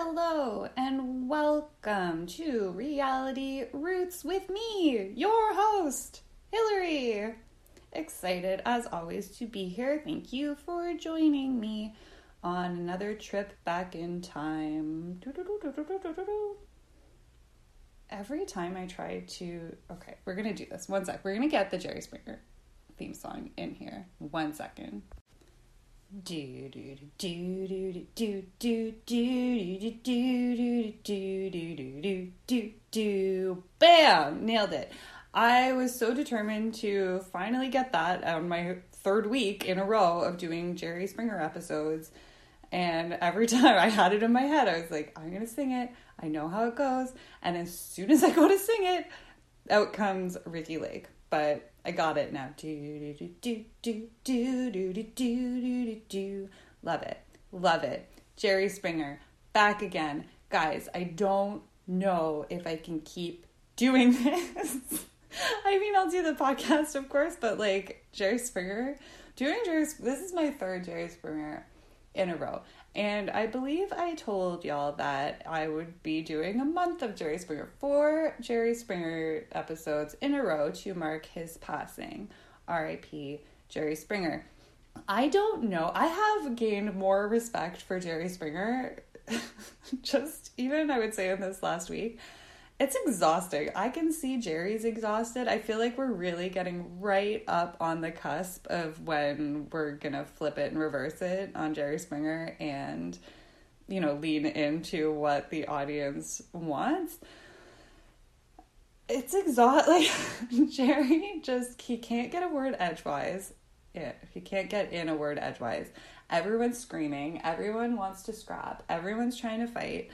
Hello and welcome to Reality Roots with me, your host, Hillary. Excited as always to be here. Thank you for joining me on another trip back in time. Every time I try to. Okay, we're gonna do this. One sec. We're gonna get the Jerry Springer theme song in here. One second. Do do do do do do do do do do do do do do do do bam nailed it. I was so determined to finally get that on my third week in a row of doing Jerry Springer episodes. And every time I had it in my head, I was like, I'm going to sing it. I know how it goes. And as soon as I go to sing it, out comes Ricki Lake. But I got it now. Do do do do do do do do do do. Love it. Love it. Jerry Springer back again. Guys, I don't know if I can keep doing this. I mean, I'll do the podcast, of course, but like Jerry Springer, doing Jerry, this is my third Jerry Springer in a row. And I believe I told y'all that I would be doing a month of Jerry Springer, four Jerry Springer episodes in a row to mark his passing. RIP Jerry Springer. I don't know. I have gained more respect for Jerry Springer just even I would say in this last week. It's exhausting. I can see Jerry's exhausted. I feel like we're really getting right up on the cusp of when we're to flip it and reverse it on Jerry Springer and, you know, lean into what the audience wants. It's exhausting. Like, Jerry just, he can't get a word edgewise. Yeah, he can't get in a word edgewise. Everyone's screaming. Everyone wants to scrap. Everyone's trying to fight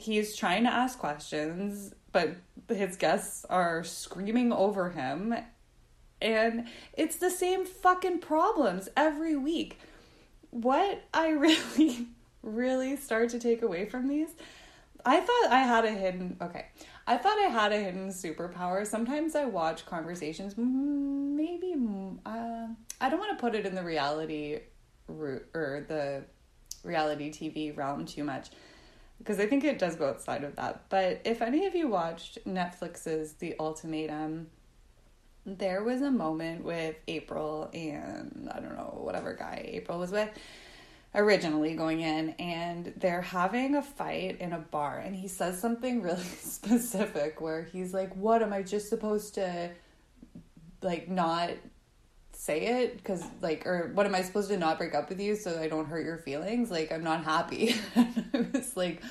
he's trying to ask questions, but his guests are screaming over him. And it's the same fucking problems every week. What I really, really start to take away from these, I thought I had a hidden, okay, I thought I had a hidden superpower. Sometimes I watch conversations, maybe, uh, I don't want to put it in the reality route or the reality TV realm too much because I think it does go outside of that. But if any of you watched Netflix's The Ultimatum, there was a moment with April and I don't know, whatever guy April was with originally going in, and they're having a fight in a bar, and he says something really specific where he's like, What am I just supposed to like not say it because like or what am i supposed to not break up with you so i don't hurt your feelings? Like i'm not happy. I was like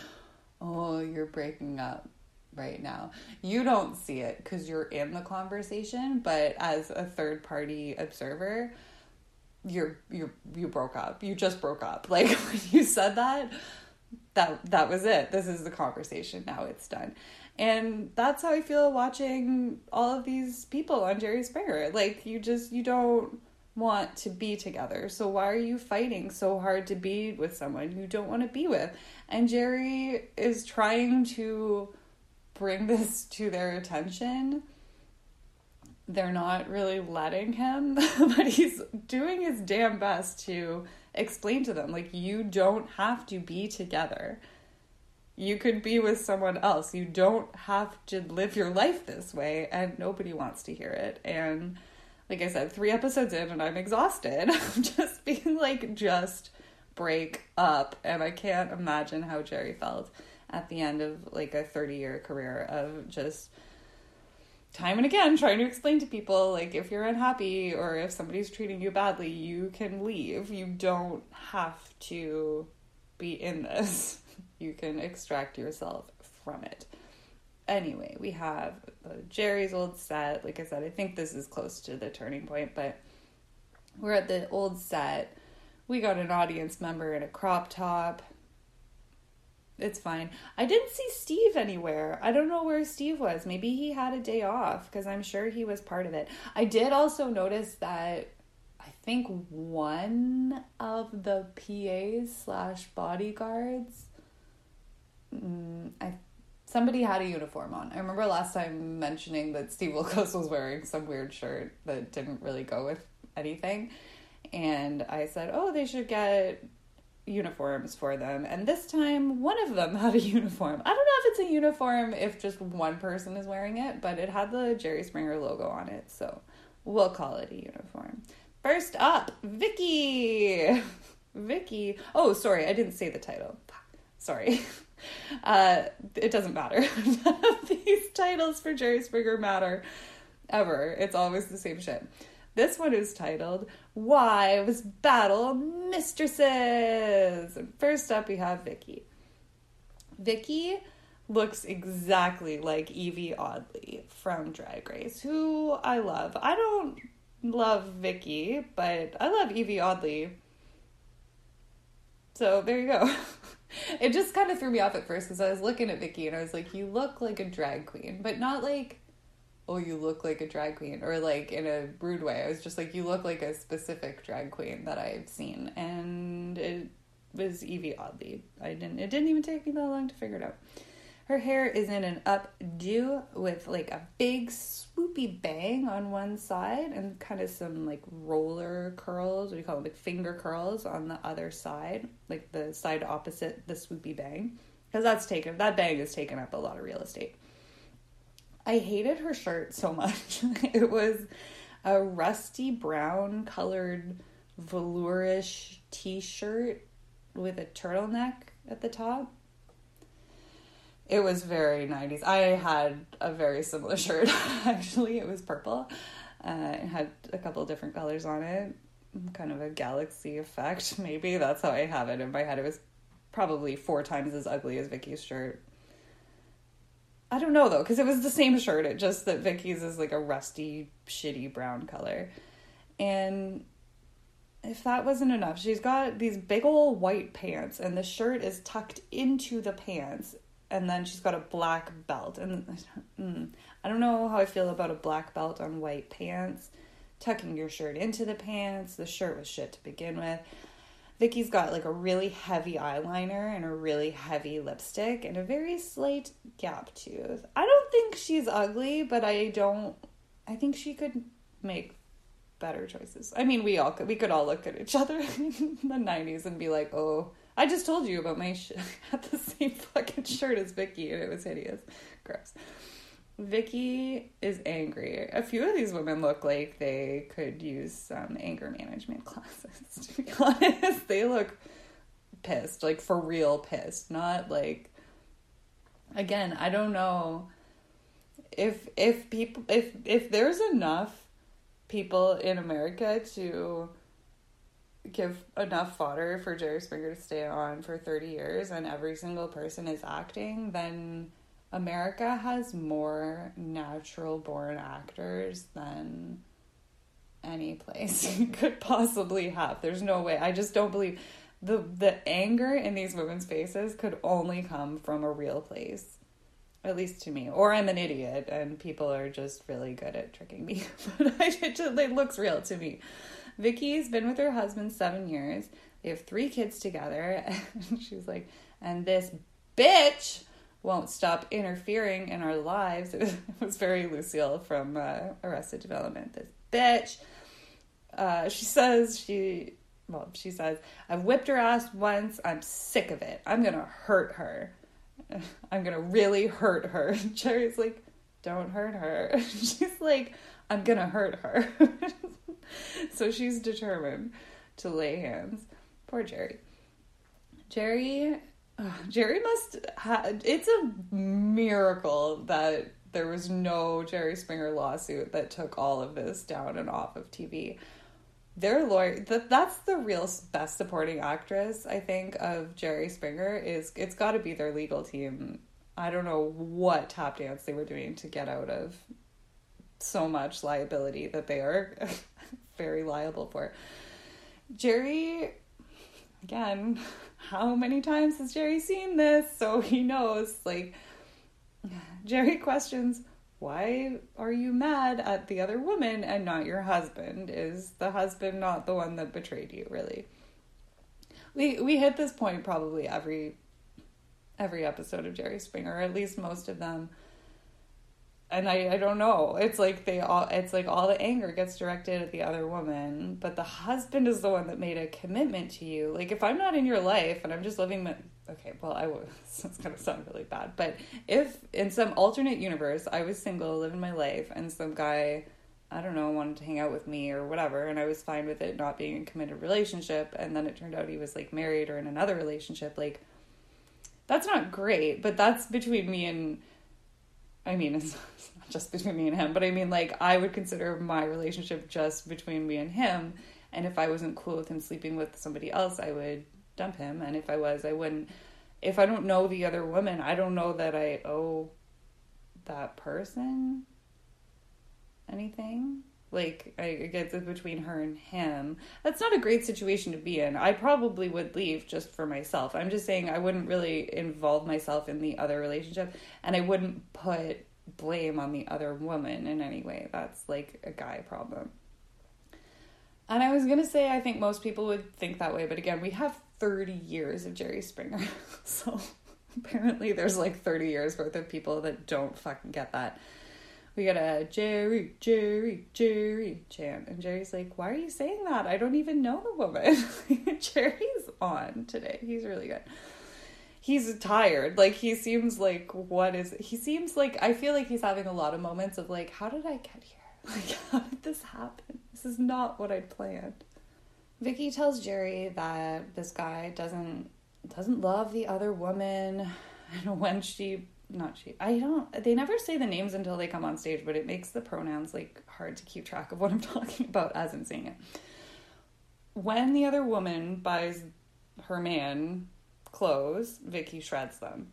oh you're breaking up right now. You don't see it because you're in the conversation but as a third party observer you're you you broke up. You just broke up. Like when you said that that that was it. This is the conversation. Now it's done and that's how I feel watching all of these people on Jerry Springer. Like you just you don't want to be together. So why are you fighting so hard to be with someone you don't want to be with? And Jerry is trying to bring this to their attention. They're not really letting him, but he's doing his damn best to explain to them like you don't have to be together you could be with someone else. You don't have to live your life this way, and nobody wants to hear it. And like I said, three episodes in, and I'm exhausted. I'm just being like, just break up. And I can't imagine how Jerry felt at the end of like a 30 year career of just time and again trying to explain to people like if you're unhappy or if somebody's treating you badly you can leave you don't have to be in this you can extract yourself from it. Anyway, we have Jerry's old set. Like I said, I think this is close to the turning point, but we're at the old set. We got an audience member in a crop top. It's fine. I didn't see Steve anywhere. I don't know where Steve was. Maybe he had a day off because I'm sure he was part of it. I did also notice that I think one of the PAs slash bodyguards mm, I somebody had a uniform on. I remember last time mentioning that Steve Wilkos was wearing some weird shirt that didn't really go with anything. And I said, "Oh, they should get uniforms for them, and this time one of them had a uniform. I don't know if it's a uniform if just one person is wearing it, but it had the Jerry Springer logo on it, so we'll call it a uniform. First up, Vicky. Vicky. Oh, sorry, I didn't say the title. Sorry. Uh, it doesn't matter. These titles for Jerry Springer matter ever. It's always the same shit. This one is titled Wives Battle Mistresses. First up, we have Vicky. Vicky looks exactly like Yvie Oddly from Drag Race, who I love. I don't love Vicky, but I love Yvie Oddly. So there you go. it just kind of threw me off at first because I was looking at Vicky and I was like, you look like a drag queen, but not like, oh, you look like a drag queen or like in a rude way. I was just like, you look like a specific drag queen that I've seen. And it was Yvie Oddly. I didn't, it didn't even take me that long to figure it out. Her hair is in an updo with like a big swoopy bang on one side and kind of some like roller curls, what do you call them, like finger curls on the other side, like the side opposite the swoopy bang. Because that's taken, that bang has taken up a lot of real estate. I hated her shirt so much. it was a rusty brown colored velourish t shirt with a turtleneck at the top it was very 90s. I had a very similar shirt, actually. It was purple. Uh, it had a couple different colors on it. Kind of a galaxy effect, maybe. That's how I have it in my head. It was probably four times as ugly as Vicky's shirt. I don't know though, because it was the same shirt. It just that Vicky's is like a rusty, shitty brown color. And if that wasn't enough, she's got these big old white pants, and the shirt is tucked into the pants and then she's got a black belt. And mm, I don't know how I feel about a black belt on white pants. Tucking your shirt into the pants. The shirt was shit to begin with. Vicky's got like a really heavy eyeliner and a really heavy lipstick and a very slight gap tooth. I don't think she's ugly, but I don't. I think she could make better choices. I mean, we all could. We could all look at each other in the '90s and be like, "Oh, I just told you about my sh- had the same fucking shirt as Vicky and it was hideous. Gross. Vicky is angry. A few of these women look like they could use some anger management classes, to be honest. They look pissed, like for real pissed, not like again, I don't know if if people if if there's enough people in America to give enough fodder for Jerry Springer to stay on for 30 years and every single person is acting, then America has more natural born actors than any place could possibly have. There's no way. I just don't believe the the anger in these women's faces could only come from a real place. At least to me. Or I'm an idiot and people are just really good at tricking me. but I, it, just, it looks real to me. Vicky's been with her husband seven years. They have three kids together. And she's like, and this bitch won't stop interfering in our lives. It was, very Lucille from uh, Arrested Development. This bitch. Uh, she says she, well, she says, I've whipped her ass once. I'm sick of it. I'm gonna hurt her. I'm gonna really hurt her. Jerry's like, don't hurt her. She's like, I'm gonna hurt her. so she's determined to lay hands. Poor Jerry. Jerry, uh, Jerry must have. It's a miracle that there was no Jerry Springer lawsuit that took all of this down and off of TV. Their lawyer, that that's the real best supporting actress, I think, of Jerry Springer is it's got to be their legal team. I don't know what tap dance they were doing to get out of so much liability that they are very liable for. Jerry, again, how many times has Jerry seen this? So he knows, like, Jerry questions, why are you mad at the other woman and not your husband? Is the husband not the one that betrayed you, really? We we hit this point probably every every episode of Jerry Springer, or at least most of them and I, I don't know. It's like they all it's like all the anger gets directed at the other woman, but the husband is the one that made a commitment to you. Like if I'm not in your life and I'm just living my okay, well I was it's gonna sound really bad, but if in some alternate universe I was single, living my life, and some guy I don't know, wanted to hang out with me or whatever, and I was fine with it not being a committed relationship, and then it turned out he was like married or in another relationship, like that's not great, but that's between me and I mean, it's not just between me and him, but I mean, like, I would consider my relationship just between me and him. And if I wasn't cool with him sleeping with somebody else, I would dump him. And if I was, I wouldn't. If I don't know the other woman, I don't know that I owe that person anything. Like, I guess it's between her and him. That's not a great situation to be in. I probably would leave just for myself. I'm just saying I wouldn't really involve myself in the other relationship and I wouldn't put blame on the other woman in any way. That's like a guy problem. And I was going to say, I think most people would think that way, but again, we have 30 years of Jerry Springer. so apparently there's like 30 years worth of people that don't fucking get that we got a Jerry, Jerry, Jerry chant. And Jerry's like, Why are you saying that? I don't even know the woman. Jerry's on today. He's really good. He's tired. Like, he seems like, what is, he seems like, I feel like he's having a lot of moments of like, How did I get here? Like, how did this happen? This is not what I'd planned. Vicky tells Jerry that this guy doesn't doesn't love the other woman and when she not she. I don't. They never say the names until they come on stage, but it makes the pronouns like hard to keep track of what I'm talking about as I'm saying it. When the other woman buys her man clothes, Vicky shreds them.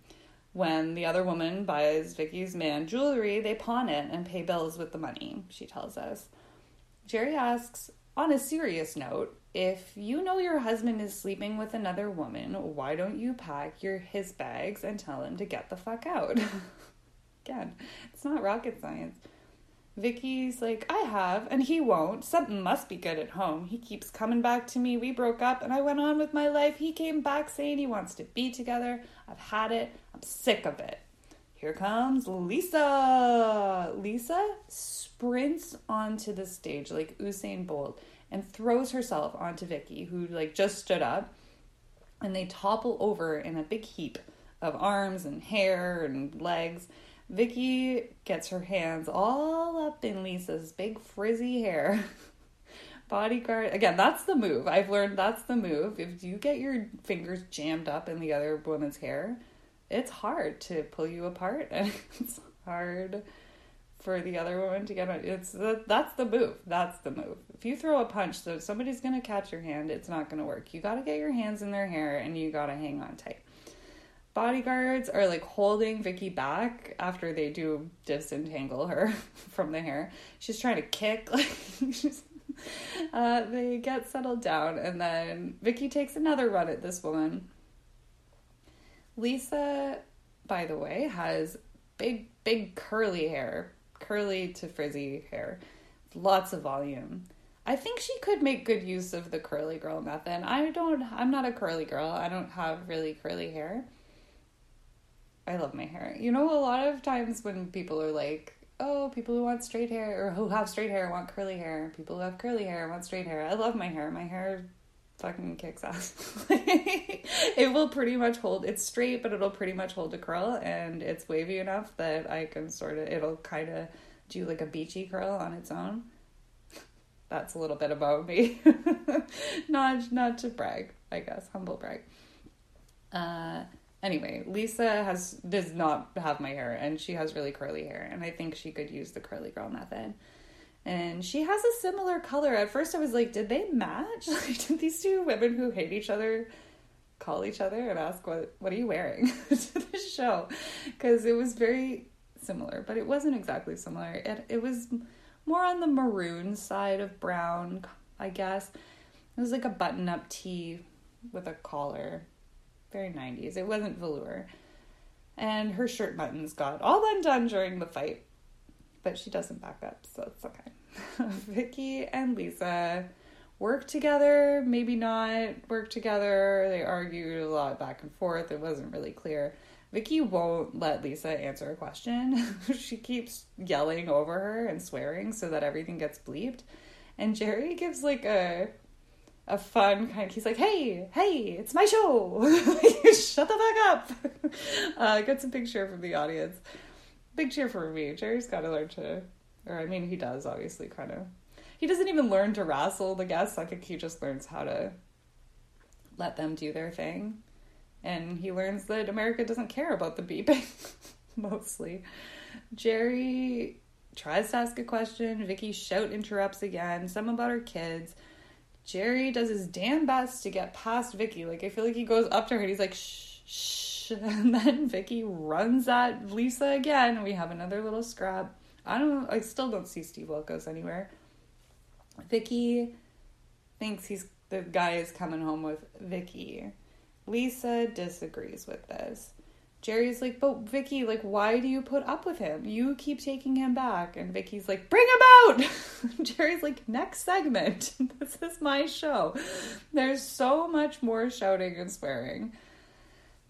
When the other woman buys Vicky's man jewelry, they pawn it and pay bills with the money, she tells us. Jerry asks, on a serious note, if you know your husband is sleeping with another woman, why don't you pack your his bags and tell him to get the fuck out? Again, it's not rocket science. Vicky's like, I have, and he won't. Something must be good at home. He keeps coming back to me. We broke up, and I went on with my life. He came back saying he wants to be together. I've had it. I'm sick of it. Here comes Lisa. Lisa sprints onto the stage like Usain Bolt and throws herself onto Vicky, who like just stood up, and they topple over in a big heap of arms and hair and legs. Vicky gets her hands all up in Lisa's big frizzy hair. Bodyguard again, that's the move. I've learned that's the move. If you get your fingers jammed up in the other woman's hair, it's hard to pull you apart and it's hard for the other woman to get on. It's the, that's the move. That's the move. If you throw a punch, so somebody's gonna catch your hand, it's not gonna work. You gotta get your hands in their hair and you gotta hang on tight. Bodyguards are like holding Vicky back after they do disentangle her from the hair. She's trying to kick, like she's, uh, they get settled down, and then Vicky takes another run at this woman. Lisa, by the way, has big, big curly hair, curly to frizzy hair, lots of volume. I think she could make good use of the curly girl method. I don't, I'm not a curly girl. I don't have really curly hair. I love my hair. You know, a lot of times when people are like, oh, people who want straight hair or who have straight hair want curly hair. People who have curly hair want straight hair. I love my hair. My hair fucking kicks ass. it will pretty much hold. It's straight, but it'll pretty much hold a curl, and it's wavy enough that I can sort of. It'll kind of do like a beachy curl on its own. That's a little bit about me. not not to brag, I guess, humble brag. Uh, anyway, Lisa has does not have my hair, and she has really curly hair, and I think she could use the curly girl method and she has a similar color. At first, I was like, did they match? Like, did these two women who hate each other call each other and ask what what are you wearing to the show? Because it was very similar, but it wasn't exactly similar. It it was more on the maroon side of brown, I guess. It was like a button up tee with a collar, very nineties. It wasn't velour, and her shirt buttons got all undone during the fight but she doesn't back up, so it's okay. Vicky and Lisa work together, maybe not work together. They argued a lot back and forth. It wasn't really clear. Vicki won't let Lisa answer a question. she keeps yelling over her and swearing so that everything gets bleeped. And Jerry gives like a a fun kind of he's like, Hey, hey, it's my show. Shut the fuck up. Uh gets a big cheer from the audience. Big cheer for me. Jerry's gotta learn to or I mean he does obviously kind of he doesn't even learn to wrestle the guests. I think he just learns how to let them do their thing. And he learns that America doesn't care about the beeping, mostly. Jerry tries to ask a question. Vicki shout interrupts again, some about her kids. Jerry does his damn best to get past Vicki. Like I feel like he goes up to her and he's like shh shh and then Vicki runs at Lisa again we have another little scrap. I don't I still don't see Steve Wilkos anywhere. Vicky thinks he's the guy is coming home with Vicky. Lisa disagrees with this. Jerry's like, but Vicki, like, why do you put up with him? You keep taking him back. And Vicky's like, bring him out! Jerry's like, next segment. this is my show. There's so much more shouting and swearing.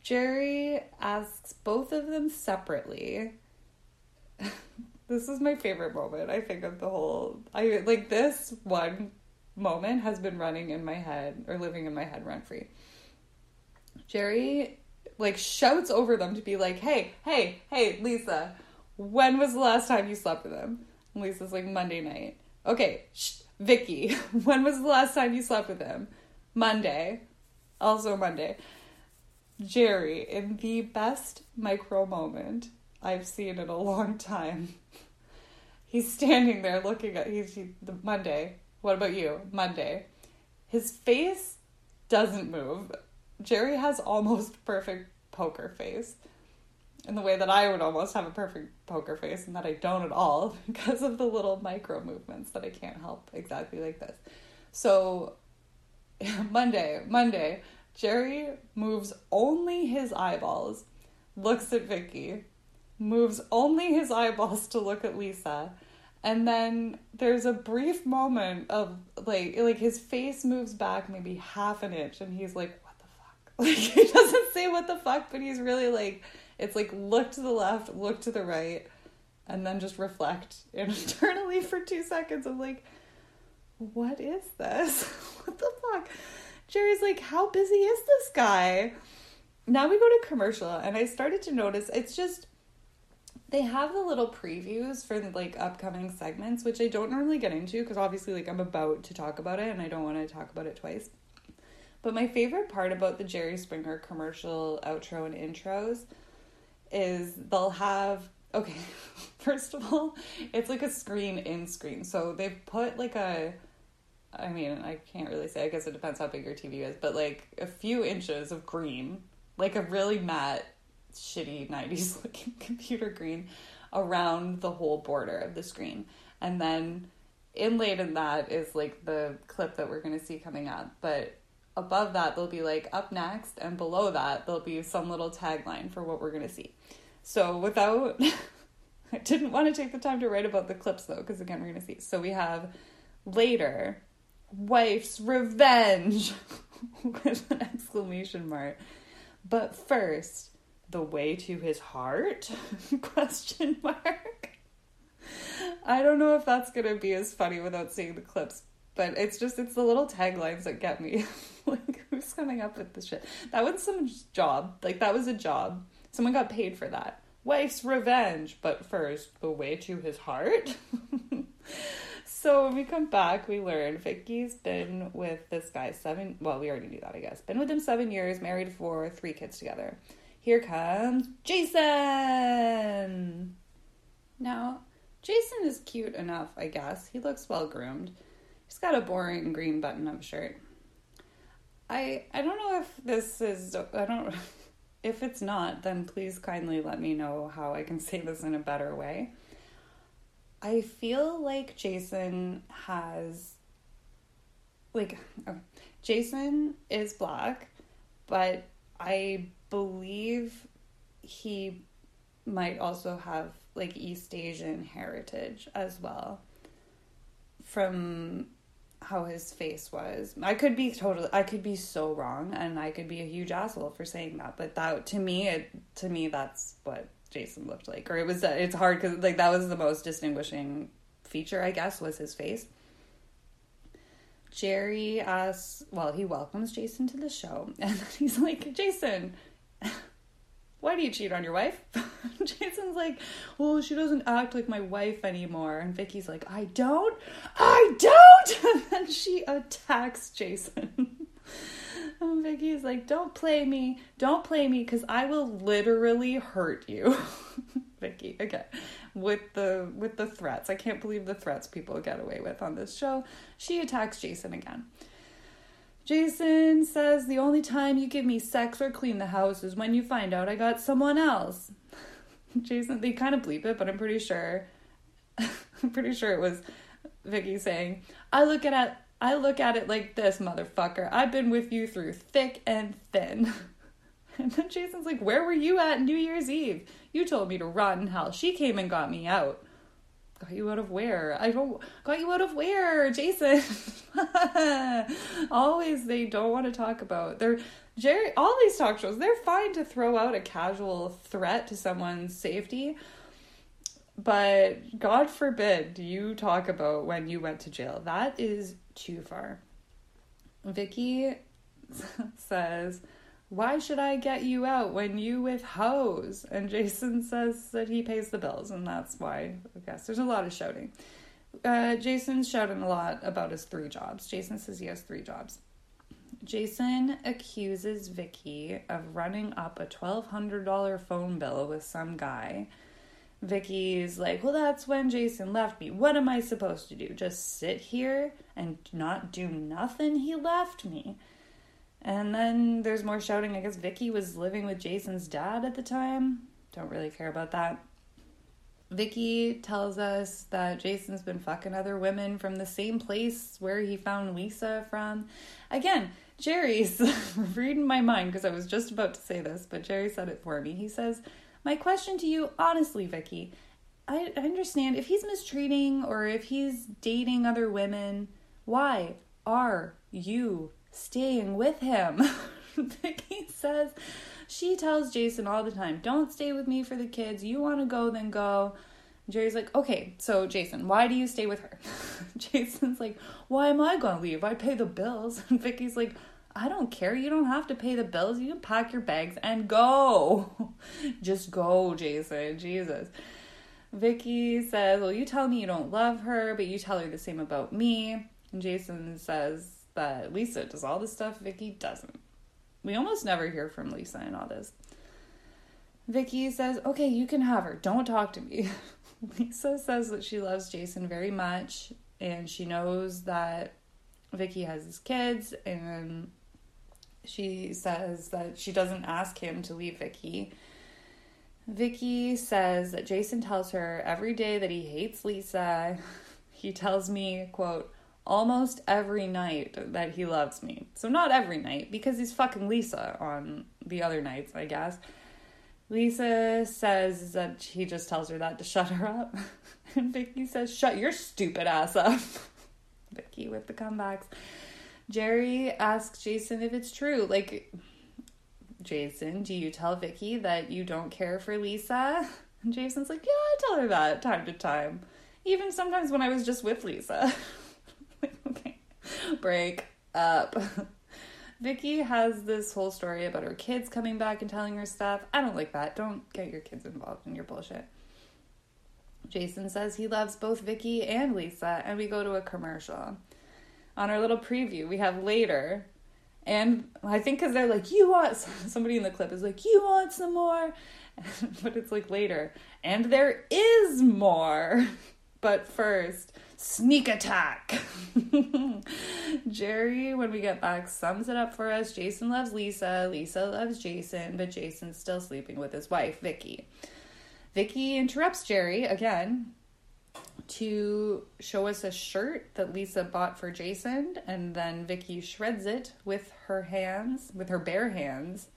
Jerry asks both of them separately. this is my favorite moment, I think, of the whole. I like this one moment has been running in my head or living in my head rent free. Jerry like shouts over them to be like, "Hey, hey, hey, Lisa, when was the last time you slept with him?" And Lisa's like, "Monday night." Okay, shh, Vicki, when was the last time you slept with him? Monday. Also Monday. Jerry, in the best micro moment I've seen in a long time. He's standing there looking at he's he, the Monday. What about you? Monday. His face doesn't move. Jerry has almost perfect poker face in the way that I would almost have a perfect poker face and that I don't at all because of the little micro movements that I can't help exactly like this. So Monday, Monday, Jerry moves only his eyeballs, looks at Vicki, moves only his eyeballs to look at Lisa, and then there's a brief moment of like like his face moves back maybe half an inch and he's like what the fuck? like he doesn't say what the fuck, but he's really like it's like look to the left, look to the right, and then just reflect internally for two seconds of like, what is this? what the fuck? Jerry's like, how busy is this guy? Now we go to commercial, and I started to notice it's just they have the little previews for like upcoming segments, which I don't normally get into because obviously like I'm about to talk about it and I don't want to talk about it twice. But my favorite part about the Jerry Springer commercial outro and intros is they'll have okay, first of all, it's like a screen in screen. So they've put like a I mean, I can't really say, I guess it depends how big your TV is, but like a few inches of green, like a really matte, shitty 90s looking computer green around the whole border of the screen. And then inlaid in that is like the clip that we're going to see coming up. But above that there'll be like up next and below that there'll be some little tagline for what we're going to see so without i didn't want to take the time to write about the clips though because again we're going to see so we have later wife's revenge with an exclamation mark but first the way to his heart question mark i don't know if that's going to be as funny without seeing the clips but it's just it's the little taglines that get me. like who's coming up with this shit? That was some job. Like that was a job. Someone got paid for that. Wife's revenge, but first the way to his heart. so when we come back, we learn vicky's been with this guy seven. Well, we already knew that, I guess. Been with him seven years, married for three kids together. Here comes Jason. Now, Jason is cute enough, I guess. He looks well groomed. He's got a boring green button-up shirt. I I don't know if this is I don't if it's not, then please kindly let me know how I can say this in a better way. I feel like Jason has like oh, Jason is black, but I believe he might also have like East Asian heritage as well. From how his face was. I could be totally I could be so wrong and I could be a huge asshole for saying that, but that to me it to me that's what Jason looked like. Or it was it's hard cuz like that was the most distinguishing feature I guess was his face. Jerry asks, well, he welcomes Jason to the show and he's like, "Jason, why do you cheat on your wife? Jason's like, well, she doesn't act like my wife anymore. And Vicky's like, I don't, I don't. And then she attacks Jason. and Vicky's like, don't play me, don't play me, because I will literally hurt you. Vicky, again, with the with the threats. I can't believe the threats people get away with on this show. She attacks Jason again. Jason says the only time you give me sex or clean the house is when you find out I got someone else. Jason, they kind of bleep it, but I'm pretty sure, I'm pretty sure it was Vicky saying, "I look at it, I look at it like this, motherfucker. I've been with you through thick and thin." And then Jason's like, "Where were you at New Year's Eve? You told me to rot in hell. She came and got me out." Got you out of where? I don't got you out of where, Jason. Always they don't want to talk about. They're Jerry all these talk shows, they're fine to throw out a casual threat to someone's safety. But God forbid you talk about when you went to jail. That is too far. Vicky says why should I get you out when you with hoes? And Jason says that he pays the bills, and that's why I guess there's a lot of shouting. Uh, Jason's shouting a lot about his three jobs. Jason says he has three jobs. Jason accuses Vicky of running up a $1,200 phone bill with some guy. Vicky's like, Well, that's when Jason left me. What am I supposed to do? Just sit here and not do nothing? He left me. And then there's more shouting. I guess Vicky was living with Jason's dad at the time. Don't really care about that. Vicky tells us that Jason's been fucking other women from the same place where he found Lisa from. Again, Jerry's reading my mind because I was just about to say this, but Jerry said it for me. He says, My question to you, honestly, Vicky, I, I understand if he's mistreating or if he's dating other women, why are you staying with him. Vicky says she tells Jason all the time, "Don't stay with me for the kids. You want to go, then go." Jerry's like, "Okay, so Jason, why do you stay with her?" Jason's like, "Why am I gonna leave? I pay the bills." And Vicky's like, "I don't care. You don't have to pay the bills. You can pack your bags and go. Just go, Jason. Jesus." Vicky says, "Well, you tell me you don't love her, but you tell her the same about me." And Jason says, but Lisa does all the stuff Vicky doesn't. We almost never hear from Lisa in all this. Vicky says, "Okay, you can have her. Don't talk to me." Lisa says that she loves Jason very much and she knows that Vicky has his kids and she says that she doesn't ask him to leave Vicky. Vicky says that Jason tells her every day that he hates Lisa. He tells me, quote, almost every night that he loves me. So not every night because he's fucking Lisa on the other nights, I guess. Lisa says that he just tells her that to shut her up. and Vicky says, "Shut your stupid ass up." Vicky with the comebacks. Jerry asks Jason if it's true. Like Jason, do you tell Vicky that you don't care for Lisa? And Jason's like, "Yeah, I tell her that time to time. Even sometimes when I was just with Lisa." Break up. Vicky has this whole story about her kids coming back and telling her stuff. I don't like that. Don't get your kids involved in your bullshit. Jason says he loves both Vicky and Lisa, and we go to a commercial. On our little preview, we have later, and I think because they're like, you want, somebody in the clip is like, you want some more? but it's like later, and there is more. But first, sneak attack. Jerry, when we get back, sums it up for us. Jason loves Lisa, Lisa loves Jason, but Jason's still sleeping with his wife, Vicky. Vicky interrupts Jerry again to show us a shirt that Lisa bought for Jason, and then Vicky shreds it with her hands, with her bare hands,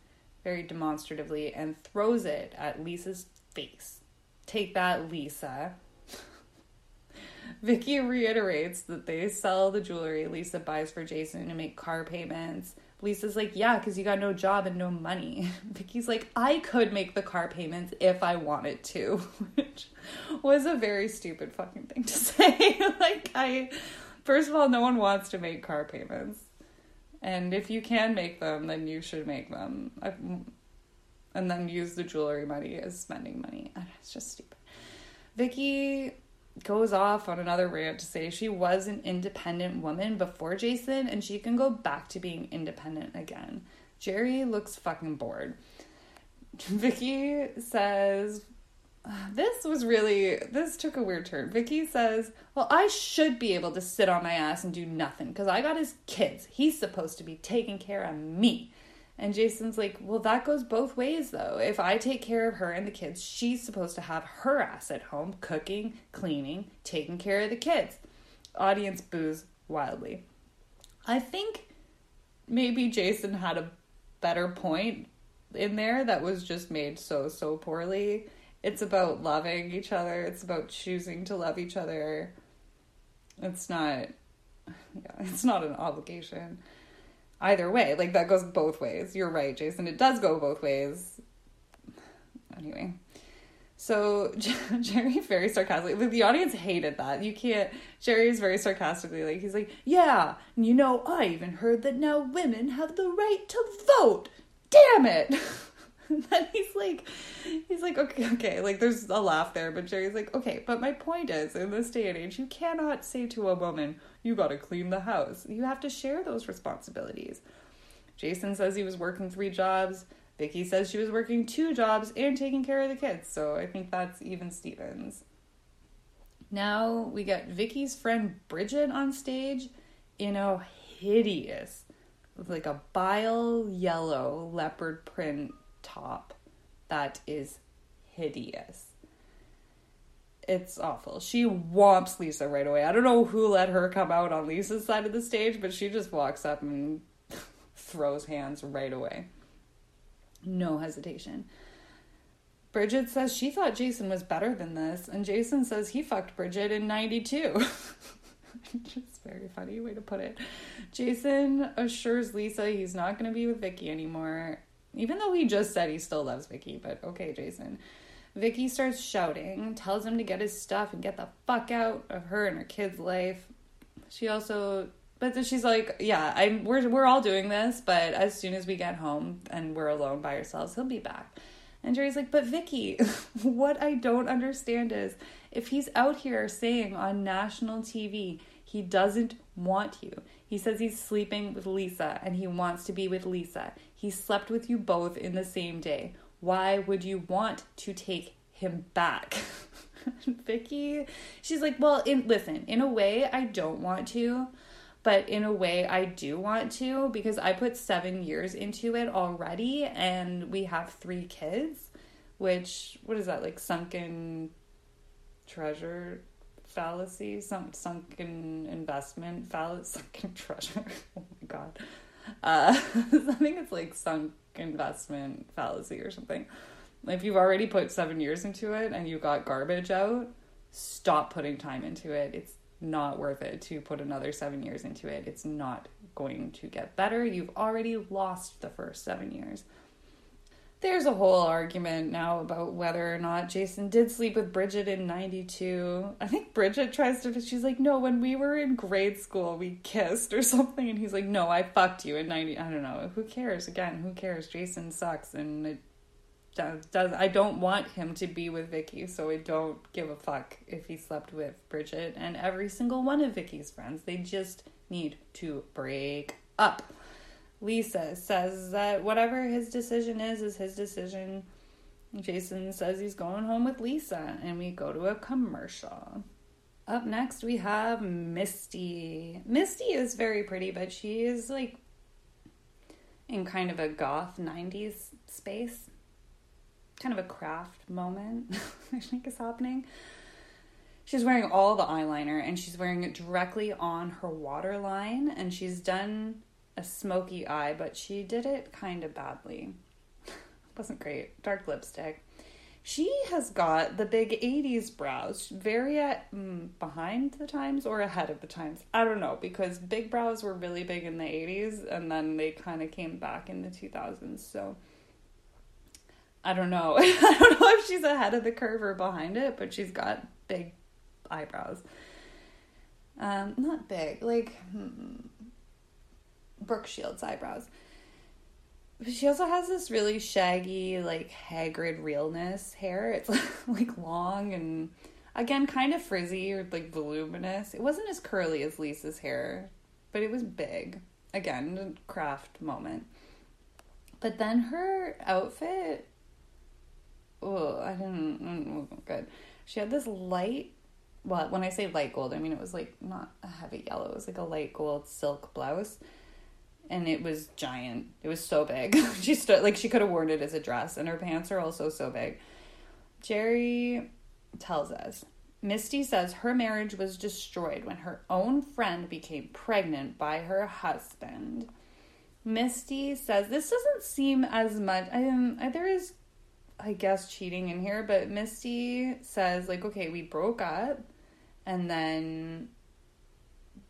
very demonstratively, and throws it at Lisa's face. Take that, Lisa. Vicki reiterates that they sell the jewelry Lisa buys for Jason to make car payments. Lisa's like, yeah, because you got no job and no money. Vicki's like, I could make the car payments if I wanted to, which was a very stupid fucking thing to say. like, I, first of all, no one wants to make car payments. And if you can make them, then you should make them. I, and then use the jewelry money as spending money. It's just stupid. Vicki goes off on another rant to say she was an independent woman before Jason and she can go back to being independent again. Jerry looks fucking bored. Vicky says ah, this was really this took a weird turn. Vicky says, "Well, I should be able to sit on my ass and do nothing cuz I got his kids. He's supposed to be taking care of me." And Jason's like, well, that goes both ways though. If I take care of her and the kids, she's supposed to have her ass at home, cooking, cleaning, taking care of the kids. Audience boos wildly. I think maybe Jason had a better point in there that was just made so, so poorly. It's about loving each other, it's about choosing to love each other. It's not, yeah, it's not an obligation either way. Like that goes both ways. You're right, Jason. It does go both ways. Anyway. So Jerry very sarcastically, like, the audience hated that. You can't. Jerry's very sarcastically like he's like, yeah, you know, I even heard that now women have the right to vote. Damn it! then he's like, he's like, okay, okay, like there's a laugh there, but Jerry's like, okay, but my point is, in this day and age, you cannot say to a woman, you got to clean the house. You have to share those responsibilities. Jason says he was working three jobs. Vicki says she was working two jobs and taking care of the kids. So I think that's even Stevens. Now we get Vicki's friend Bridget on stage in a hideous, like a bile yellow leopard print top that is hideous it's awful. She whomps Lisa right away. I don't know who let her come out on Lisa's side of the stage, but she just walks up and throws hands right away. No hesitation. Bridget says she thought Jason was better than this, and Jason says he fucked Bridget in 92. It's very funny way to put it. Jason assures Lisa he's not going to be with Vicki anymore, even though he just said he still loves Vicky, but okay, Jason. Vicky starts shouting, tells him to get his stuff and get the fuck out of her and her kid's life. She also but she's like, yeah, I'm we're we're all doing this, but as soon as we get home and we're alone by ourselves, he'll be back. And Jerry's like, but Vicky, what I don't understand is if he's out here saying on national TV he doesn't want you. He says he's sleeping with Lisa and he wants to be with Lisa. He slept with you both in the same day why would you want to take him back? Vicky, she's like, well, in listen, in a way I don't want to, but in a way I do want to because I put 7 years into it already and we have 3 kids, which what is that like sunken treasure fallacy, some sunken investment fallacy, sunken treasure. oh my god. Uh, I think it's like sunk investment fallacy or something. If you've already put seven years into it and you got garbage out, stop putting time into it. It's not worth it to put another seven years into it. It's not going to get better. You've already lost the first seven years. There's a whole argument now about whether or not Jason did sleep with Bridget in 92. I think Bridget tries to, she's like, no, when we were in grade school, we kissed or something. And he's like, no, I fucked you in 90. I don't know. Who cares? Again, who cares? Jason sucks. And it does, does I don't want him to be with Vicky. so I don't give a fuck if he slept with Bridget and every single one of Vicky's friends. They just need to break up. Lisa says that whatever his decision is, is his decision. Jason says he's going home with Lisa, and we go to a commercial. Up next, we have Misty. Misty is very pretty, but she is like in kind of a goth 90s space. Kind of a craft moment, I think, is happening. She's wearing all the eyeliner and she's wearing it directly on her waterline, and she's done a smoky eye, but she did it kind of badly. wasn't great. Dark lipstick. She has got the big 80s brows, very at, mm, behind the times or ahead of the times. I don't know, because big brows were really big in the 80s and then they kind of came back in the 2000s. So I don't know. I don't know if she's ahead of the curve or behind it, but she's got big eyebrows. Um, not big, like hmm, Brooke Shields eyebrows. But she also has this really shaggy, like Hagrid realness hair. It's like long and again kind of frizzy or like voluminous. It wasn't as curly as Lisa's hair, but it was big. Again, craft moment. But then her outfit, oh, I didn't, mm, good. She had this light well, when I say light gold, I mean it was like not a heavy yellow. It was like a light gold silk blouse, and it was giant. It was so big. she stood like she could have worn it as a dress, and her pants are also so big. Jerry tells us Misty says her marriage was destroyed when her own friend became pregnant by her husband. Misty says this doesn't seem as much. I um, there is I guess cheating in here, but Misty says like, okay, we broke up, and then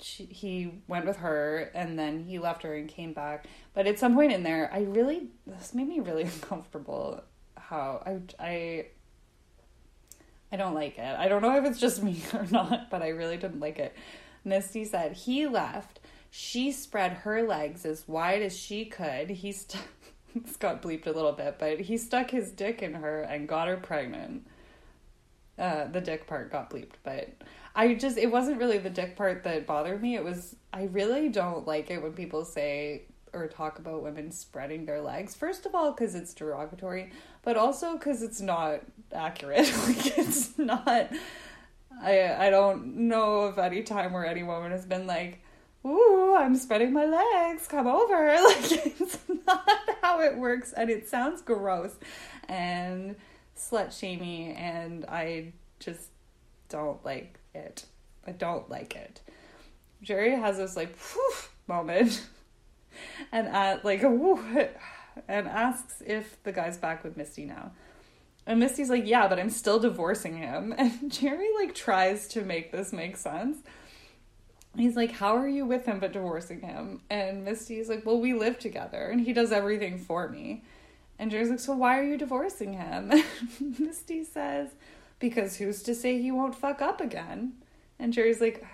she, he went with her, and then he left her and came back. But at some point in there, I really this made me really uncomfortable. How I I I don't like it. I don't know if it's just me or not, but I really didn't like it. Misty said he left. She spread her legs as wide as she could. He stuck. got bleeped a little bit, but he stuck his dick in her and got her pregnant. Uh, the dick part got bleeped, but I just it wasn't really the dick part that bothered me. It was I really don't like it when people say or talk about women spreading their legs. First of all, because it's derogatory, but also because it's not accurate. like it's not. I I don't know of any time where any woman has been like, ooh, I'm spreading my legs, come over. Like, it's not how it works, and it sounds gross and slut shamey, and I just don't like it. I don't like it. Jerry has this like moment, and at like and asks if the guy's back with Misty now. And Misty's like, yeah, but I'm still divorcing him. And Jerry like tries to make this make sense he's like, How are you with him but divorcing him? And Misty's like, Well, we live together and he does everything for me. And Jerry's like, So why are you divorcing him? Misty says, Because who's to say he won't fuck up again? And Jerry's like,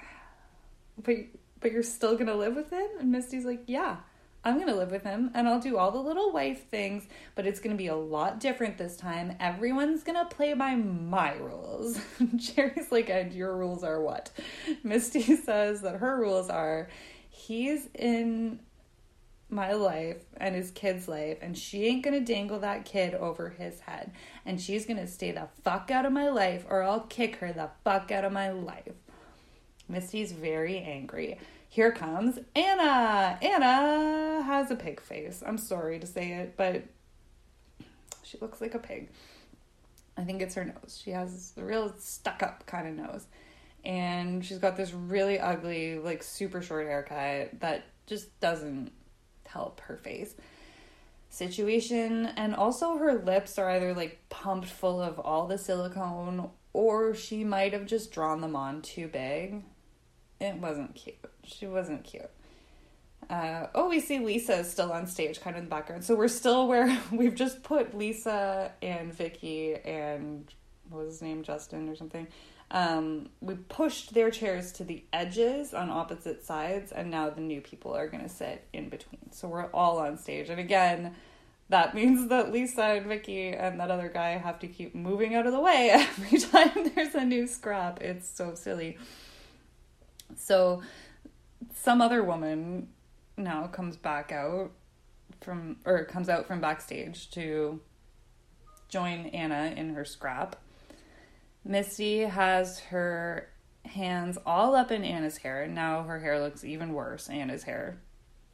But but you're still gonna live with him? And Misty's like, Yeah. I'm to live with him and I'll do all the little wife things, but it's to be a lot different this time. Everyone's to play by my rules. Jerry's like, and your rules are what? Misty says that her rules are he's in my life and his kid's life, and she ain't gonna dangle that kid over his head. And she's gonna stay the fuck out of my life, or I'll kick her the fuck out of my life. Misty's very angry. Here comes Anna. Anna has a pig face. I'm sorry to say it, but she looks like a pig. I think it's her nose. She has a real stuck up kind of nose. And she's got this really ugly, like super short haircut that just doesn't help her face situation. And also, her lips are either like pumped full of all the silicone or she might have just drawn them on too big. It wasn't cute. She wasn't cute. Uh, oh, we see Lisa is still on stage, kind of in the background. So we're still where we've just put Lisa and Vicky and what was his name, Justin or something. Um, we pushed their chairs to the edges on opposite sides, and now the new people are going to sit in between. So we're all on stage, and again, that means that Lisa and Vicky and that other guy have to keep moving out of the way every time there's a new scrap. It's so silly. So some other woman now comes back out from or comes out from backstage to join Anna in her scrap. Misty has her hands all up in Anna's hair. Now her hair looks even worse, Anna's hair.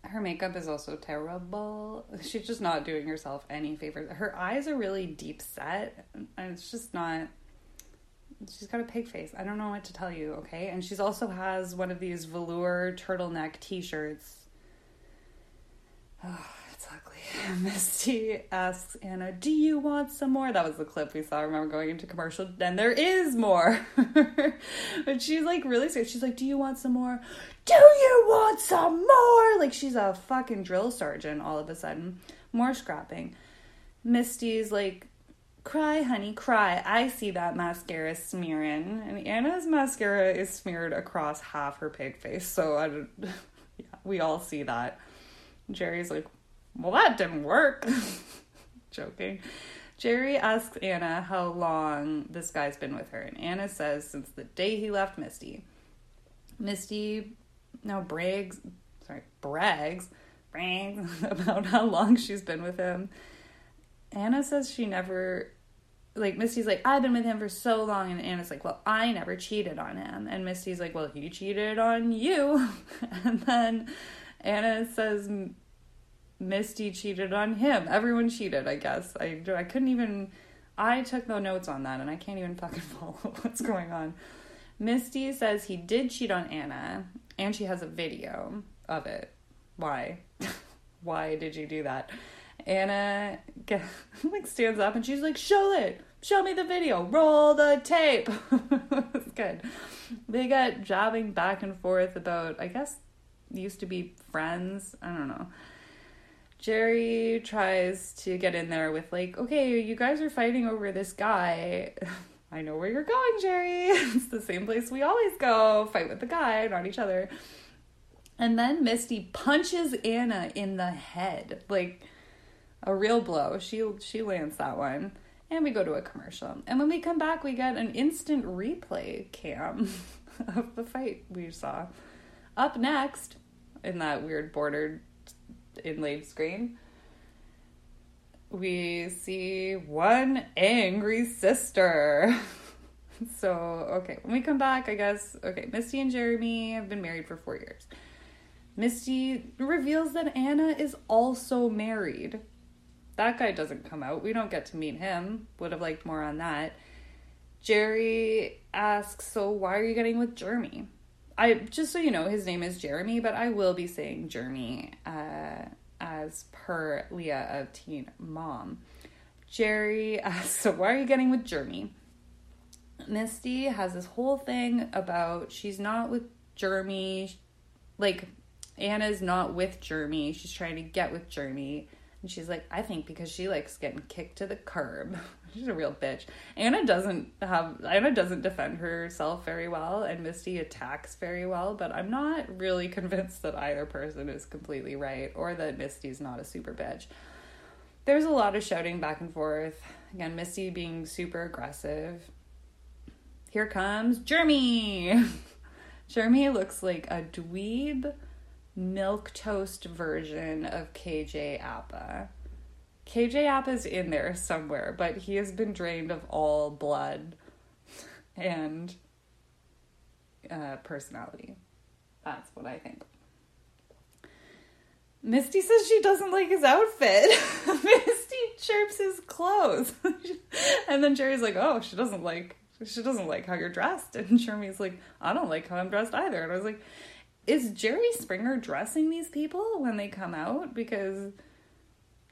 Her makeup is also terrible. She's just not doing herself any favors. Her eyes are really deep set, and it's just not she's got a pig face. I don't know what to tell you, okay? And she's also has one of these velour turtleneck t-shirts. Oh, It's ugly. Misty asks Anna, Do you want some more? That was the clip we saw. I remember going into commercial. Then there is more. but she's like really scared. She's like, Do you want some more? Do you want some more? Like she's a fucking drill sergeant all of a sudden. More scrapping. Misty's like, Cry, honey, cry. I see that mascara smearing. And Anna's mascara is smeared across half her pig face. So I yeah, we all see that. Jerry's like, Well, that didn't work. Joking. Jerry asks Anna how long this guy's been with her. And Anna says since the day he left Misty. Misty now brags, sorry, brags, brags about how long she's been with him Anna says she never like Misty's like, I've been with him for so long and Anna's like, Well, I never cheated on him and Misty's like, Well, he cheated on you and then Anna says Misty cheated on him. Everyone cheated, I guess. I I couldn't even I took no notes on that and I can't even fucking follow what's going on. Misty says he did cheat on Anna and she has a video of it. Why? Why did you do that? Anna like stands up and she's like, "Show it, show me the video, roll the tape." it's good. They get jabbing back and forth about, I guess, used to be friends. I don't know. Jerry tries to get in there with like, "Okay, you guys are fighting over this guy." I know where you're going, Jerry. It's the same place we always go. Fight with the guy, not each other. And then Misty punches Anna in the head. Like a real blow. She she lands that one. And we go to a commercial. And when we come back, we get an instant replay cam of the fight we saw. Up next, in that weird bordered inlaid screen, we see one angry sister. so, okay, when we come back, I guess, okay, Misty and Jeremy have been married for four years. Misty reveals that Anna is also married that guy doesn't come out. We don't get to meet him. Would have liked more on that. Jerry asks, So why are you getting with Jeremy? I just so you know, his name is Jeremy, but I will be saying Jeremy uh, as per Leah of Teen Mom. Jerry asks, So why are you getting with Jeremy? Misty has this whole thing about she's not with Jeremy. Like, Anna's not with Jeremy. She's trying to get with Jeremy. And she's like, I think because she likes getting kicked to the curb. she's a real bitch. Anna doesn't have Anna doesn't defend herself very well and Misty attacks very well, but I'm not really convinced that either person is completely right or that Misty's not a super bitch. There's a lot of shouting back and forth. Again, Misty being super aggressive. Here comes Jeremy. Jeremy looks like a dweeb milk toast version of KJ Apa. KJ Apa is in there somewhere, but he has been drained of all blood and uh, personality. That's what I think. Misty says she doesn't like his outfit. Misty chirps his clothes. and then Jerry's like, "Oh, she doesn't like she doesn't like how you're dressed." And Jeremy's like, "I don't like how I'm dressed either." And I was like, is Jerry Springer dressing these people when they come out? Because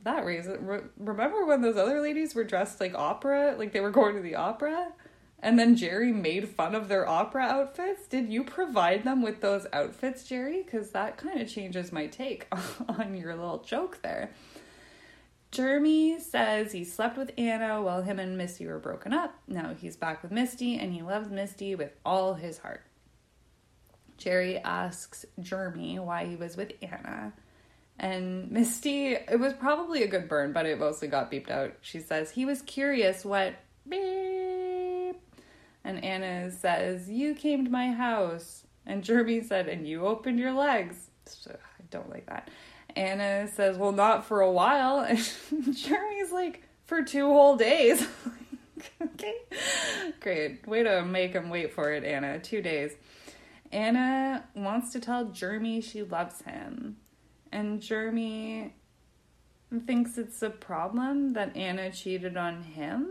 that reason, re- remember when those other ladies were dressed like opera, like they were going to the opera? And then Jerry made fun of their opera outfits. Did you provide them with those outfits, Jerry? Because that kind of changes my take on your little joke there. Jeremy says he slept with Anna while him and Misty were broken up. Now he's back with Misty and he loves Misty with all his heart. Jerry asks Jeremy why he was with Anna. And Misty, it was probably a good burn, but it mostly got beeped out. She says, he was curious what beep. And Anna says, You came to my house. And Jeremy said, And you opened your legs. So, I don't like that. Anna says, Well, not for a while. And Jeremy's like, For two whole days. okay. Great. Way to make him wait for it, Anna. Two days. Anna wants to tell Jeremy she loves him. And Jeremy thinks it's a problem that Anna cheated on him.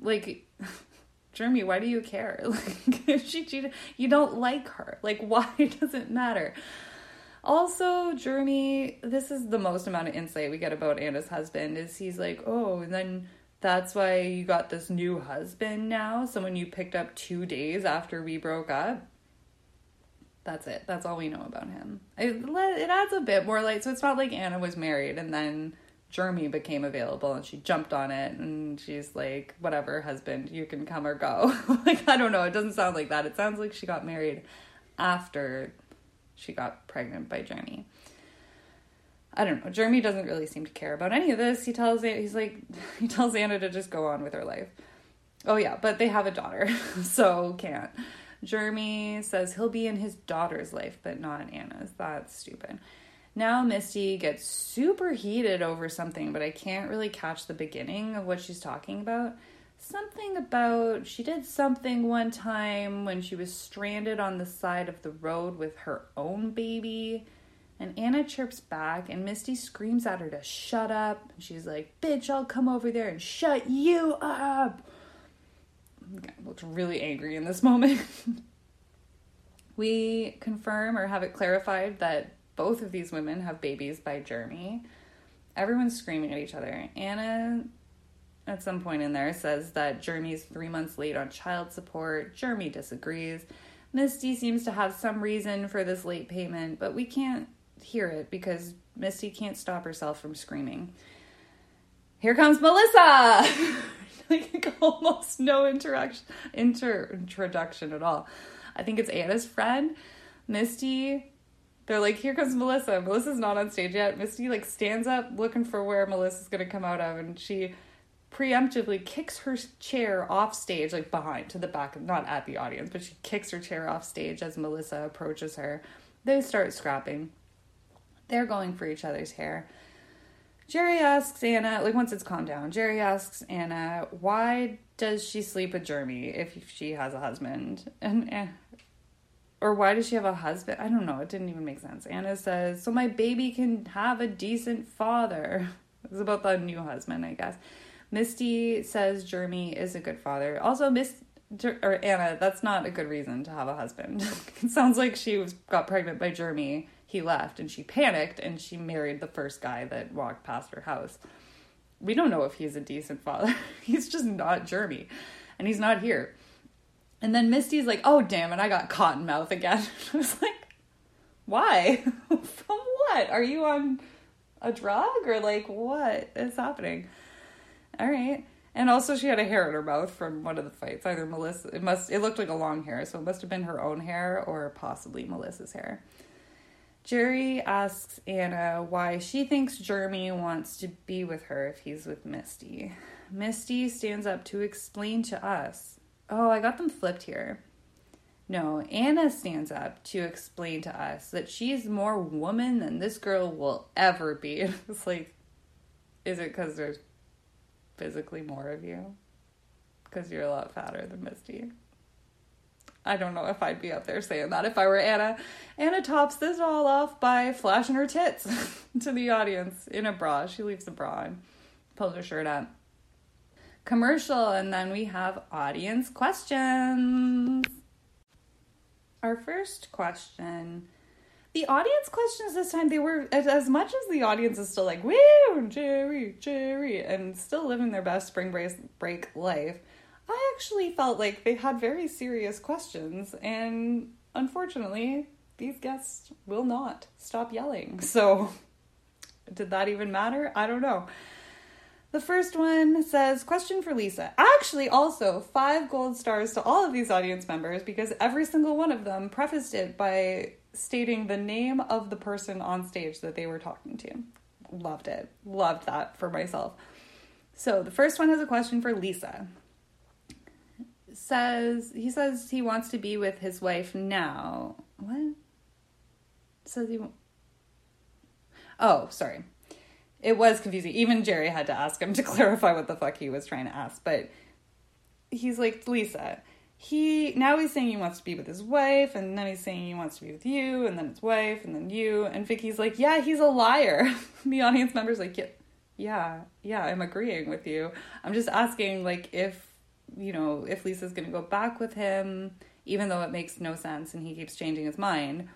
Like, Jeremy, why do you care? Like, if she cheated, you don't like her. Like, why does it matter? Also, Jeremy, this is the most amount of insight we get about Anna's husband is he's like, oh, and then that's why you got this new husband now, someone you picked up two days after we broke up. That's it. That's all we know about him. It, it adds a bit more light. So it's not like Anna was married and then Jeremy became available and she jumped on it and she's like, whatever, husband, you can come or go. like, I don't know. It doesn't sound like that. It sounds like she got married after she got pregnant by Jeremy. I don't know. Jeremy doesn't really seem to care about any of this. He tells he's like he tells Anna to just go on with her life. Oh yeah, but they have a daughter, so can't. Jeremy says he'll be in his daughter's life, but not Anna's. That's stupid. Now Misty gets super heated over something, but I can't really catch the beginning of what she's talking about. Something about she did something one time when she was stranded on the side of the road with her own baby. And Anna chirps back, and Misty screams at her to shut up. She's like, Bitch, I'll come over there and shut you up. Looked really angry in this moment. we confirm or have it clarified that both of these women have babies by Jeremy. Everyone's screaming at each other. Anna, at some point in there, says that Jeremy's three months late on child support. Jeremy disagrees. Misty seems to have some reason for this late payment, but we can't hear it because Misty can't stop herself from screaming. Here comes Melissa! like almost no interaction inter, introduction at all. I think it's Anna's friend. Misty they're like, here comes Melissa. Melissa's not on stage yet. Misty like stands up looking for where Melissa's gonna come out of, and she preemptively kicks her chair off stage, like behind to the back, not at the audience, but she kicks her chair off stage as Melissa approaches her. They start scrapping. They're going for each other's hair. Jerry asks Anna, like once it's calmed down, Jerry asks Anna, why does she sleep with Jeremy if she has a husband? And, and or why does she have a husband? I don't know. It didn't even make sense. Anna says, so my baby can have a decent father. It's about the new husband, I guess. Misty says Jeremy is a good father. Also, Miss or Anna, that's not a good reason to have a husband. it sounds like she was got pregnant by Jeremy. He left and she panicked and she married the first guy that walked past her house. We don't know if he's a decent father. he's just not Jeremy, and he's not here. And then Misty's like, oh, damn it, I got cotton mouth again. I was like, why? From what? Are you on a drug or like what is happening? All right. And also, she had a hair in her mouth from one of the fights. Either Melissa, it must, it looked like a long hair, so it must have been her own hair or possibly Melissa's hair. Jerry asks Anna why she thinks Jeremy wants to be with her if he's with Misty. Misty stands up to explain to us Oh, I got them flipped here. No, Anna stands up to explain to us that she's more woman than this girl will ever be. It's like, is it because there's physically more of you? Because you're a lot fatter than Misty. I don't know if I'd be up there saying that if I were Anna. Anna tops this all off by flashing her tits to the audience in a bra. She leaves the bra pulls her shirt up commercial, and then we have audience questions. Our first question. The audience questions this time, they were as much as the audience is still like, woo, Jerry, Jerry, and still living their best spring break life. I actually felt like they had very serious questions, and unfortunately, these guests will not stop yelling. So, did that even matter? I don't know. The first one says, Question for Lisa. Actually, also five gold stars to all of these audience members because every single one of them prefaced it by stating the name of the person on stage that they were talking to. Loved it. Loved that for myself. So the first one has a question for Lisa. Says he says he wants to be with his wife now. What? Says he. Oh, sorry it was confusing. Even Jerry had to ask him to clarify what the fuck he was trying to ask. But he's like, Lisa, he now he's saying he wants to be with his wife, and then he's saying he wants to be with you, and then his wife, and then you. And Vicky's like, yeah, he's a liar. the audience member's like, yeah, yeah, yeah, I'm agreeing with you. I'm just asking, like, if you know, if Lisa's gonna go back with him, even though it makes no sense and he keeps changing his mind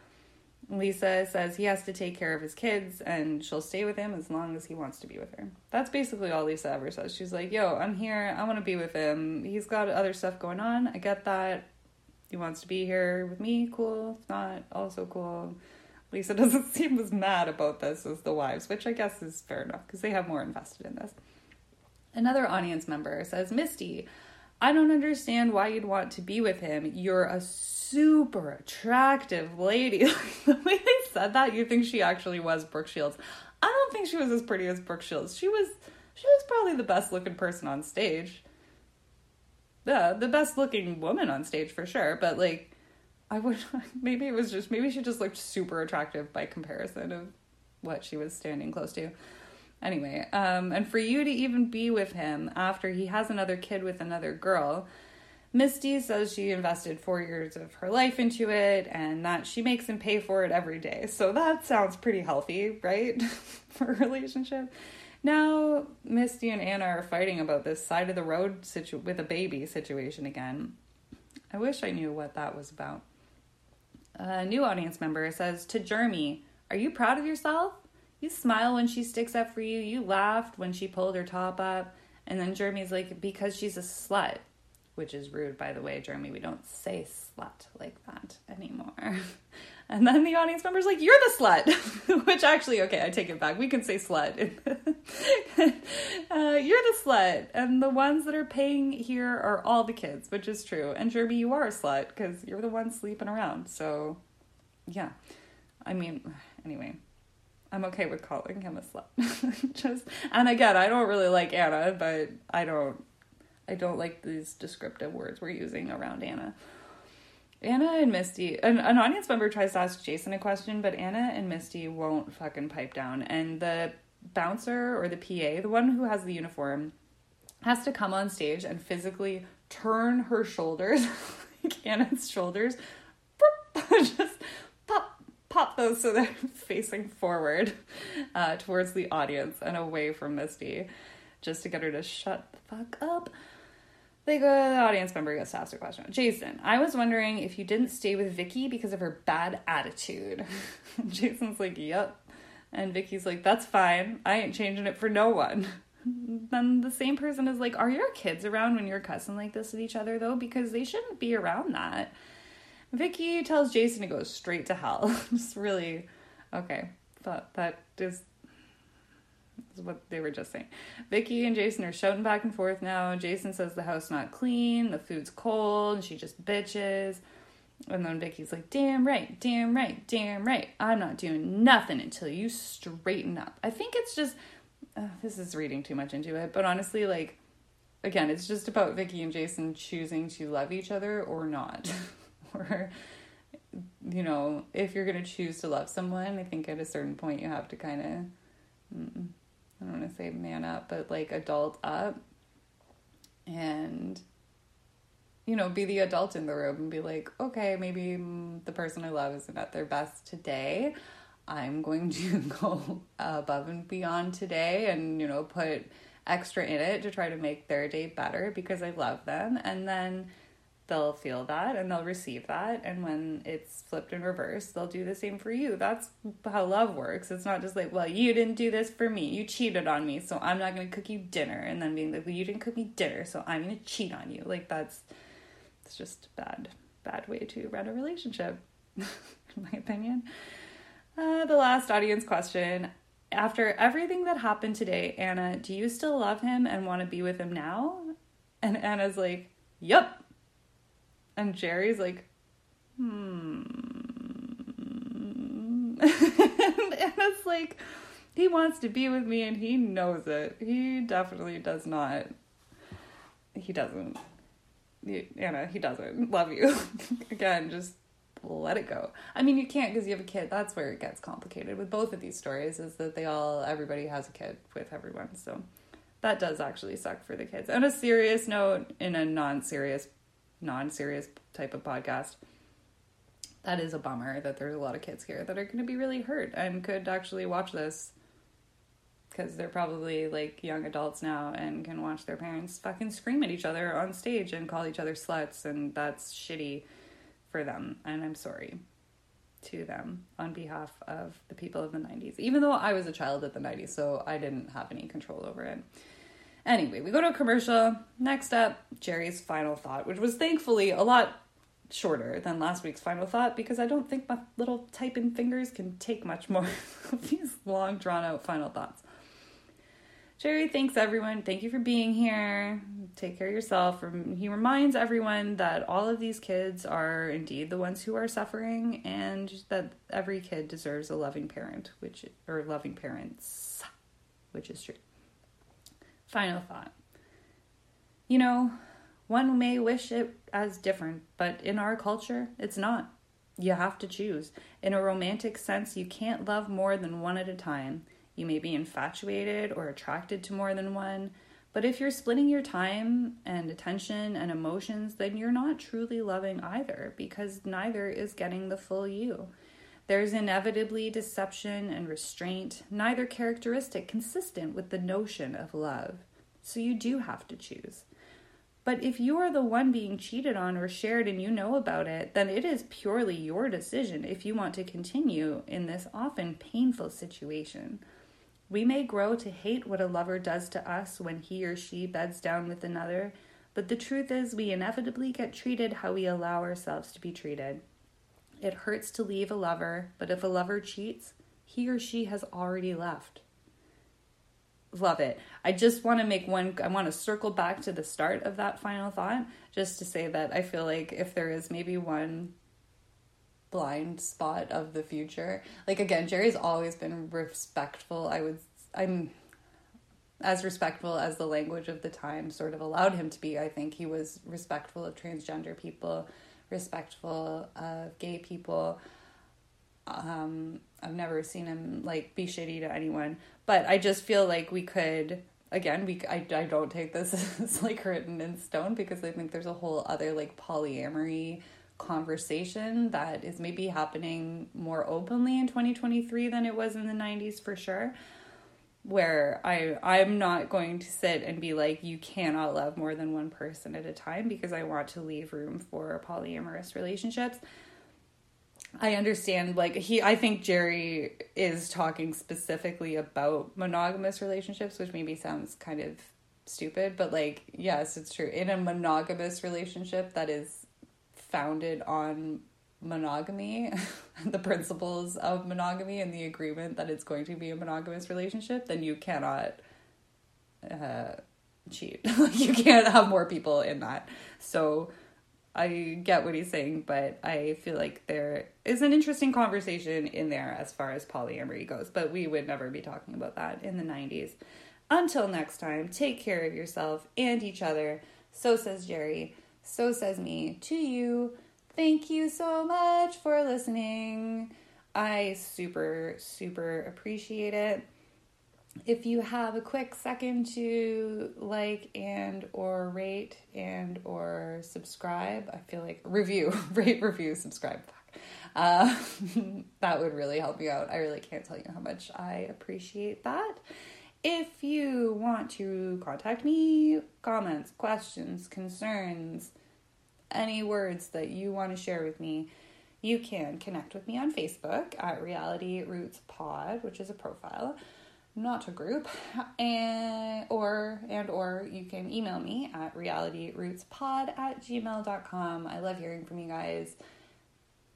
Lisa says he has to take care of his kids and she'll stay with him as long as he wants to be with her. That's basically all Lisa ever says. She's like, Yo, I'm here. I want to be with him. He's got other stuff going on. I get that. He wants to be here with me. Cool. If not, also cool. Lisa doesn't seem as mad about this as the wives, which I guess is fair enough because they have more invested in this. Another audience member says, Misty, I don't understand why you'd want to be with him. You're a super attractive lady. the way they said that, you think she actually was Brooke Shields. I don't think she was as pretty as Brooke Shields. She was she was probably the best looking person on stage. Yeah, the best looking woman on stage for sure, but like I would maybe it was just maybe she just looked super attractive by comparison of what she was standing close to. Anyway, um, and for you to even be with him after he has another kid with another girl, Misty says she invested four years of her life into it and that she makes him pay for it every day. So that sounds pretty healthy, right? for a relationship. Now, Misty and Anna are fighting about this side of the road situ- with a baby situation again. I wish I knew what that was about. A new audience member says to Jeremy, Are you proud of yourself? You smile when she sticks up for you. You laughed when she pulled her top up. And then Jeremy's like, Because she's a slut. Which is rude, by the way, Jeremy. We don't say slut like that anymore. And then the audience member's like, You're the slut. Which actually, okay, I take it back. We can say slut. uh, you're the slut. And the ones that are paying here are all the kids, which is true. And Jeremy, you are a slut because you're the one sleeping around. So, yeah. I mean, anyway. I'm okay with calling him a slut. Just and again, I don't really like Anna, but I don't I don't like these descriptive words we're using around Anna. Anna and Misty, an, an audience member tries to ask Jason a question, but Anna and Misty won't fucking pipe down. And the bouncer or the PA, the one who has the uniform, has to come on stage and physically turn her shoulders, like Anna's shoulders, just pop, those so they're facing forward uh, towards the audience and away from Misty, just to get her to shut the fuck up. They go, the audience member gets to ask a question. Jason, I was wondering if you didn't stay with Vicky because of her bad attitude. Jason's like, yep. And Vicky's like, that's fine. I ain't changing it for no one. then the same person is like, are your kids around when you're cussing like this at each other though? Because they shouldn't be around that. Vicky tells Jason to go straight to hell. Just really, okay. But that is is what they were just saying. Vicky and Jason are shouting back and forth now. Jason says the house not clean, the food's cold, and she just bitches. And then Vicky's like, damn right, damn right, damn right. I'm not doing nothing until you straighten up. I think it's just, uh, this is reading too much into it, but honestly, like, again, it's just about Vicky and Jason choosing to love each other or not. or, you know, if you're going to choose to love someone, I think at a certain point you have to kind of. Mm, I don't want to say man up, but like adult up and you know, be the adult in the room and be like, okay, maybe the person I love isn't at their best today. I'm going to go above and beyond today and, you know, put extra in it to try to make their day better because I love them. And then they'll feel that and they'll receive that. And when it's flipped in reverse they'll do the same for you. That's how love works. It's not just like well you didn't do this for me. You cheated on me so i'm not going to cook you dinner. And then being like well you didn't cook me dinner so i'm going to cheat on you. Like that's it's just bad bad way to run a relationship in my opinion. Uh, the last audience question. After everything that happened today anna do you still love him and want to be with him now? And anna's like yep and Jerry's like, hmm. and it's like, he wants to be with me and he knows it. He definitely does not. He doesn't. You, Anna, he doesn't love you. Again, just let it go. I mean, you can't because you have a kid. That's where it gets complicated with both of these stories is that they all, everybody has a kid with everyone. So that does actually suck for the kids. On a serious note, in a non serious non serious type of podcast, that is a bummer that there's a lot of kids here that are going to be really hurt and could actually watch this because they're probably like young adults now and can watch their parents fucking scream at each other on stage and call each other sluts and that's shitty for them and I'm sorry. to them on behalf of the people of the 90s, even though I was a child at the 90s, so I didn't have any control over it. Anyway, we go to a commercial. Next up, Jerry's final thought, which was thankfully a lot shorter than last week's final thought because I don't think my little typing fingers can take much more of these long, drawn out final thoughts. Jerry thanks everyone. Thank you for being here. Take care of yourself. He reminds everyone that all of these kids are indeed the ones who are suffering and that every kid deserves a loving parent, which or loving parents, which is true. Final thought. You know, one may wish it as different, but in our culture, it's not. You have to choose. In a romantic sense, you can't love more than one at a time. You may be infatuated or attracted to more than one, but if you're splitting your time and attention and emotions, then you're not truly loving either because neither is getting the full you. There's inevitably deception and restraint, neither characteristic consistent with the notion of love. So you do have to choose. But if you are the one being cheated on or shared and you know about it, then it is purely your decision if you want to continue in this often painful situation. We may grow to hate what a lover does to us when he or she beds down with another, but the truth is, we inevitably get treated how we allow ourselves to be treated. It hurts to leave a lover, but if a lover cheats, he or she has already left. Love it. I just want to make one, I want to circle back to the start of that final thought, just to say that I feel like if there is maybe one blind spot of the future. Like again, Jerry's always been respectful. I would I'm as respectful as the language of the time sort of allowed him to be. I think he was respectful of transgender people, respectful of gay people. Um, I've never seen him like be shitty to anyone, but I just feel like we could again we I, I don't take this as like written in stone because I think there's a whole other like polyamory conversation that is maybe happening more openly in 2023 than it was in the 90s for sure where I I'm not going to sit and be like you cannot love more than one person at a time because I want to leave room for polyamorous relationships. I understand like he I think Jerry is talking specifically about monogamous relationships which maybe sounds kind of stupid but like yes it's true in a monogamous relationship that is founded on monogamy, the principles of monogamy, and the agreement that it's going to be a monogamous relationship, then you cannot uh, cheat. you can't have more people in that. So I get what he's saying, but I feel like there is an interesting conversation in there as far as polyamory goes, but we would never be talking about that in the 90s. Until next time, take care of yourself and each other. So says Jerry. So says me to you. Thank you so much for listening. I super, super appreciate it. If you have a quick second to like and or rate and or subscribe, I feel like review, rate, review, subscribe. Uh, that would really help me out. I really can't tell you how much I appreciate that. If you want to contact me, comments, questions, concerns, any words that you want to share with me, you can connect with me on Facebook at Reality Roots Pod, which is a profile, not a group, and or and or you can email me at realityrootspod at gmail.com. I love hearing from you guys.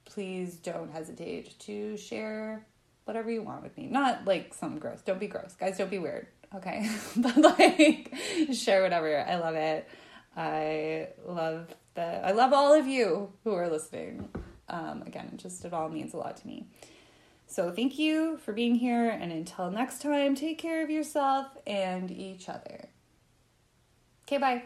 Please don't hesitate to share whatever you want with me. Not like some gross. Don't be gross. Guys, don't be weird. Okay. but like share whatever. I love it. I love that. I love all of you who are listening. Um, again, just it all means a lot to me. So thank you for being here, and until next time, take care of yourself and each other. Okay, bye.